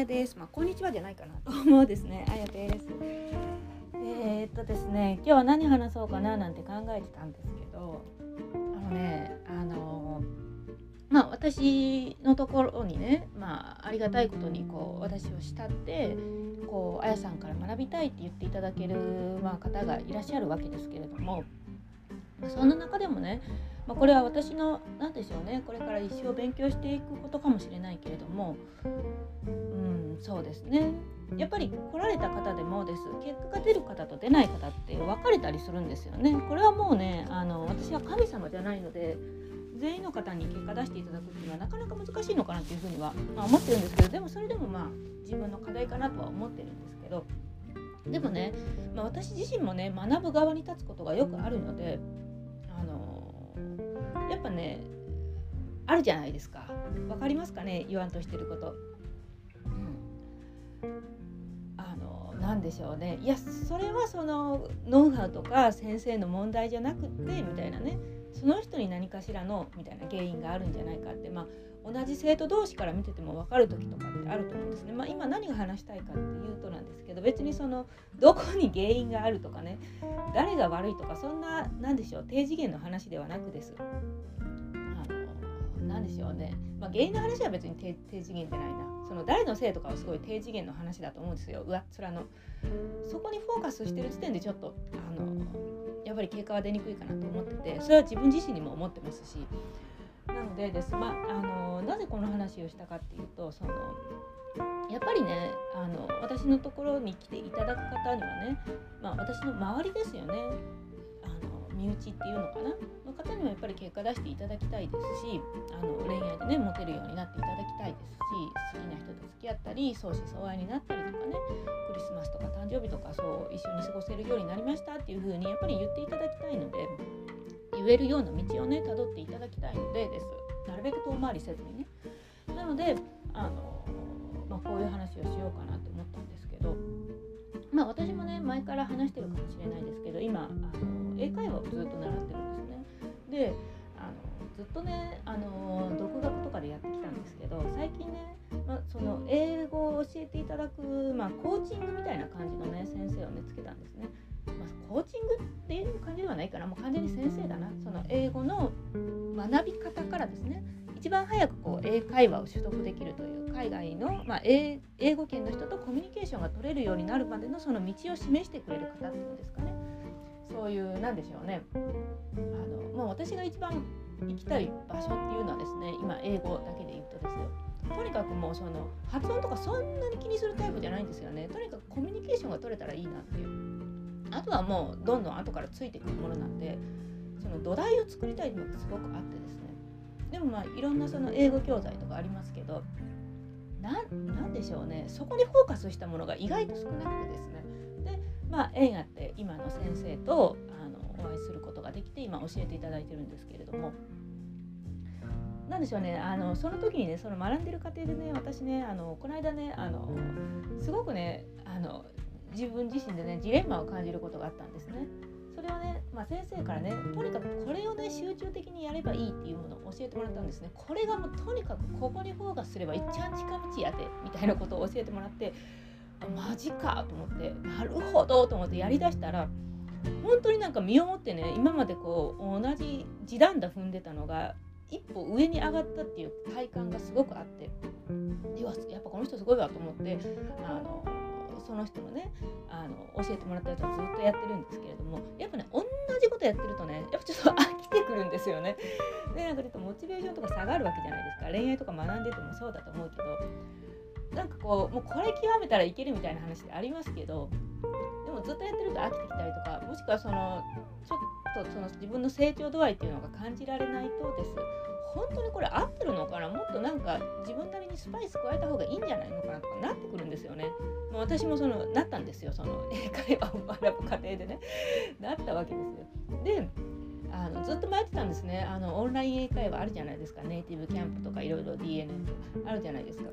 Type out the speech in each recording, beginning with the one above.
やです。まあ、こんにちはじゃないかなと思うですね。あやです。えー、っとですね、今日は何話そうかななんて考えてたんですけど、あのね、あのまあ私のところにね、まあありがたいことにこう私を慕ってこうあやさんから学びたいって言っていただけるまあ方がいらっしゃるわけですけれども、まあ、そんな中でもね、まあ、これは私の何でしょうねこれから一生勉強していくことかもしれないけれどもうんそうですね。やっぱり来られた方でもです。結果が出る方と出ない方って分かれたりするんですよね。これはもうねあの私は神様じゃないので全員の方に結果出していただくっていうのはなかなか難しいのかなっていうふうには、まあ、思ってるんですけどでもそれでもまあ自分の課題かなとは思ってるんですけど。でもね、まあ、私自身もね学ぶ側に立つことがよくあるのであのやっぱねあるじゃないですか。分かりますかね？言わんとしてること。あの何でしょうね。いやそれはそのノウハウとか先生の問題じゃなくってみたいなね。その人に何かしらのみたいな原因があるんじゃないかって。まあ同じ生徒同士から見てても分かる時とかってあると思うんですね。まあ、今何が話したいかっていうとなんですけど別にそのどこに原因があるとかね。誰が悪いとかそんな何でしょう。低次元の話ではなくです。何でしょうね、まあ、原因の話は別に低次元じゃないな。その誰のせいとかはすごい低次元の話だと思うんですよ。上っ面の。そこにフォーカスしてる時点でちょっとあのやっぱり経過は出にくいかなと思っててそれは自分自身にも思ってますし。なのでです、まあ、のなぜこの話をしたかっていうとそのやっぱりねあの私のところに来ていただく方にはね、まあ、私の周りですよね。身内っていうのかなの方にはやっぱり結果出していただきたいですしあの恋愛でねモテるようになっていただきたいですし好きな人と付き合ったり相思相愛になったりとかねクリスマスとか誕生日とかそう一緒に過ごせるようになりましたっていう風にやっぱり言っていただきたいので言えるような道をねたどっていただきたいのでです。なるべく遠回りせずにね。なのであの、まあ、こういう話をしようかなと思ったんですけどまあ私もね前から話してるかもしれないですけど今あの英会話をずっと習ってるんですね。であのずっとねあの独学とかでやってきたんですけど最近ね、ま、その英語を教えていただく、まあ、コーチングみたいな感じのね先生をねつけたんですね。まあ、コーチングっていう感じではないからもう完全に先生だな。その英語の学び方からですね。一番早くこう英会話を取得できるという海外の、まあ、英語圏の人とコミュニケーションが取れるようになるまでのその道を示してくれる方っていうんですかね。そういうなんでしょうね。あの、まあ、私が一番行きたい場所っていうのはですね今英語だけで言うとですよ。とにかくもうその発音とかそんなに気にするタイプじゃないんですよね。とにかくコミュニケーションが取れたらいいなっていう。あとはもうどんどん後からついてくるものなんでその土台を作りたいのがすごくあってですね。でもまあいろんなその英語教材とかありますけど何でしょうね。そこにフォーカスしたものが意外と少なくてですね。まあ縁あって今の先生とあのお会いすることができて今教えていただいてるんですけれども何でしょうねあのその時にねその学んでる過程でね私ねあのこの間ねあのすごくねあの自分自身でねジレンマを感じることがあったんですね。それはね、まあ、先生からねとにかくこれをね集中的にやればいいっていうものを教えてもらったんですね。これがもうとにかくここにフォーカスすればいっちゃん近道やでみたいなことを教えてもらってマジかと思ってなるほどと思ってやりだしたら本当になんか身をもってね今までこう同じ地団打踏んでたのが一歩上に上がったっていう体感がすごくあってやっぱこの人すごいわと思ってあのその人のねあの教えてもらったやつはずっとやってるんですけれどもやっぱね同じことやってるとねやっぱちょっと飽きてくるんですよね。でなんかちょっとモチベーションとか下がるわけじゃないですか恋愛とか学んでてもそうだと思うけどなんかこうもうこれ極めたらいけるみたいな話ってありますけどでもずっとやってると飽きてきたりとかもしくはそのちょっとその自分の成長度合いっていうのが感じられないとです本当にこれ合ってるのかな？もっとなんか自分なりにスパイス加えた方がいいんじゃないのかなとかなってくるんですよね。まあ、私もそのなったんですよその英会話を学ぶ過程でねなったわけですよ。であのずっと前ってたんですね。あのオンライン英会話あるじゃないですか。ネイティブキャンプとかいろいろ DNA とかあるじゃないですか。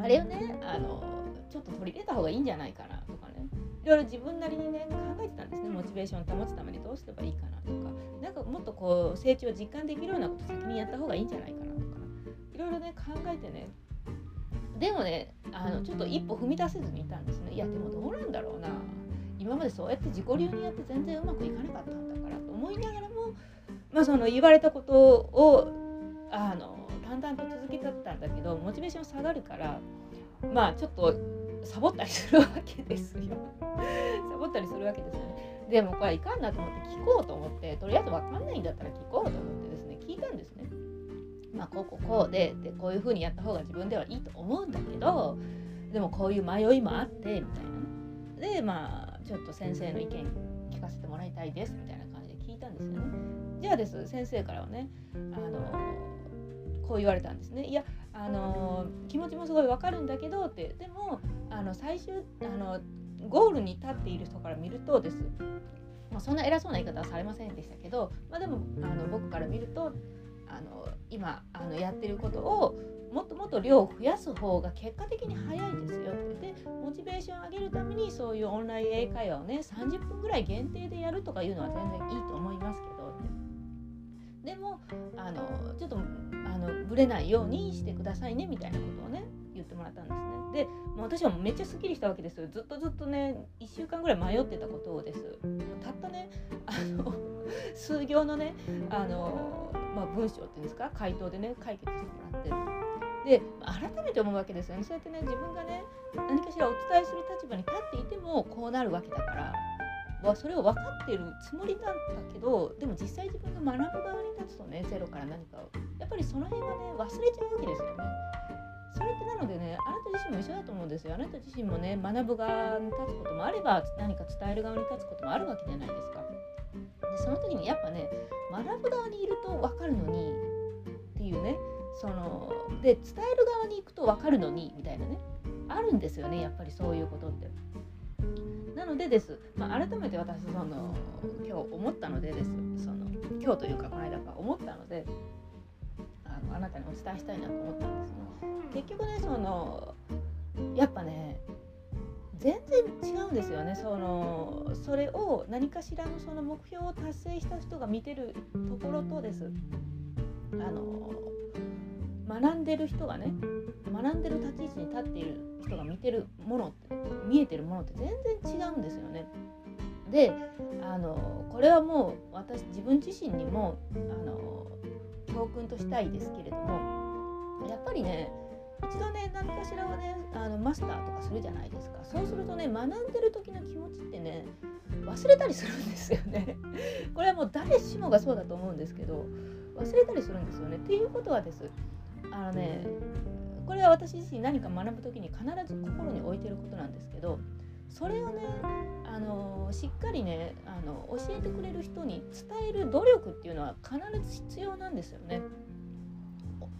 あれをねあのちょっと取り入れた方がいいんじゃないかなとかね。いろいろ自分なりにね考えてたんですね。モチベーションを保つためにどうすればいいかなとか。なんかもっとこう成長を実感できるようなこと先にやった方がいいんじゃないかなとか。いろいろね考えてね。でもねあのちょっと一歩踏み出せずにいたんですね。いやでもどうなんだろうな。今までそうやって自己流にやって全然うまくいかなかったんだから。思いながらも、まあ、その言われたことをあの淡々と続けてたんだけどモチベーション下がるからまあちょっとサボったりするわけですよ。サボったりするわけですよね。でもこれいかんなと思って聞こうと思ってとりあえず分かんないんだったら聞こうと思ってですね聞いたんですね。まあこうこうこうででこういう風にやった方が自分ではいいと思うんだけどでもこういう迷いもあってみたいな。でまあちょっと先生の意見聞かせてもらいたいですみたいな。たんですよね。じゃあです先生からはねあのこう言われたんですね。いやあの気持ちもすごいわかるんだけどって。でもあの最終あのゴールに立っている人から見るとです、まあ、そんな偉そうな言い方はされませんでしたけど、まあ、でもあの僕から見るとあの今あのやってることをと量を増やす方が結果的に早いですよ。でモチベーションを上げるためにそういうオンライン英会話をね30分ぐらい限定でやるとかいうのは全然いいと思いますけど。でもあのちょっとあのぶれないようにしてくださいねみたいなことをね言ってもらったんですね。でもう私はめっちゃすっきりしたわけですよ。ずっとずっとね1週間ぐらい迷ってたことをです。たったねあの数行のねあの、まあ、文章っていうんですか？回答でね解決してもらって。で改めて思うわけですよねそうやってね自分がね何かしらお伝えする立場に立っていてもこうなるわけだからはそれを分かってるつもりなんだけどでも実際自分が学ぶ側に立つとねゼロから何かをやっぱりその辺はね忘れちゃうわけですよね。それってなのでねあなた自身も一緒だと思うんですよ。あなた自身もね学ぶ側に立つこともあれば何か伝える側に立つこともあるわけじゃないですか。でその時にやっぱね学ぶ側にいると分かるのにで伝える側に行くと分かるのにみたいなね。あるんですよねやっぱりそういうことって。なのでです、まあ、改めて私その今日思ったのでです。その今日というかこの間か思ったのであのあなたにお伝えしたいなと思ったんです。ね。結局ねそのやっぱね全然違うんですよね。そのそれを何かしらのその目標を達成した人が見てるところとです。あの学んでる人がね学んでる立ち位置に立っている人が見てるものって見えてるものって全然違うんですよね。であのこれはもう私自分自身にもあの教訓としたいですけれどもやっぱりね一度ね何かしらをねあのマスターとかするじゃないですか。そうするとね学んでる時の気持ちってね忘れたりするんですよね。これはもう誰しもがそうだと思うんですけど忘れたりするんですよね。っていうことはですあのねこれは私自身何か学ぶ時に必ず心に置いてることなんですけどそれをねあのしっかりねあの教えてくれる人に伝える努力っていうのは必ず必要なんですよね。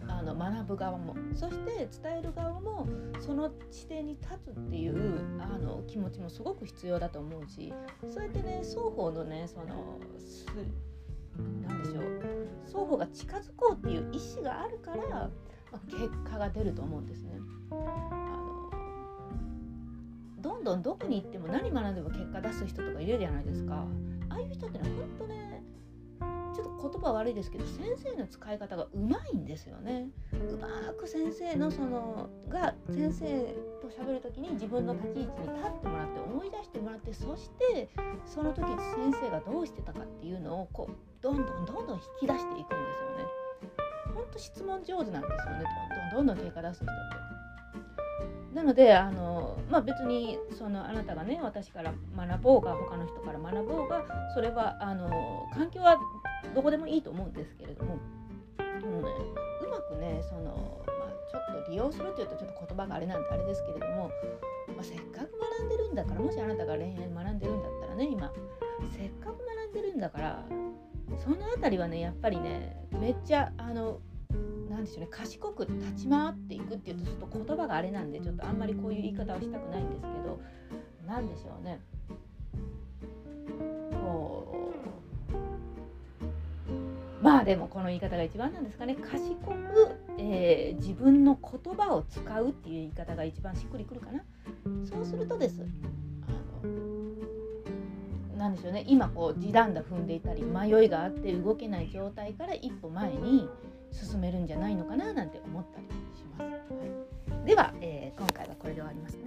あの学ぶ側もそして伝える側もその地点に立つっていうあの気持ちもすごく必要だと思うしそうやってね双方のねその何でしょう双方が近づこうっていう意思があるから、まあ、結果が出ると思うんですね。あのどんどんどこに行っても何学んでも結果出す人とかいるじゃないですか。ああいう人ってねほんとねちょっと言葉悪いですけど先生の使い方がうまいんですよね。うまく先生のそのが先生と喋る時に自分の立ち位置に立ってもらって思い出してもらってそしてその時先生がどうしてたかっていうのをこうどんどんどんどん引き出していくんですよね。ほんと質問上手なんですよねどんどんどんどん結果出す人って。なのであの、まあ、別にそのあなたがね私から学ぼうが他の人から学ぼうがそれはあの環境はどこでもいいと思うんですけれどもでもねうまくねその、まあ、ちょっと利用するというとちょっと言葉があれなんであれですけれども、まあ、せっかく学んでるんだからもしあなたが恋愛学んでるんだったらね今せっかく学んでるんだからその辺りはねやっぱりねめっちゃあの何でしょうね賢く立ち回っていくっていうとちょっと言葉があれなんでちょっとあんまりこういう言い方はしたくないんですけど何でしょうね。こうまあでもこの言い方が一番なんですかね。賢く、えー、自分の言葉を使うっていう言い方が一番しっくりくるかな。そうするとです。んでしょうね。今こう地団打踏んでいたり迷いがあって動けない状態から一歩前に進めるんじゃないのかななんて思ったりします。はい、では、えではあります。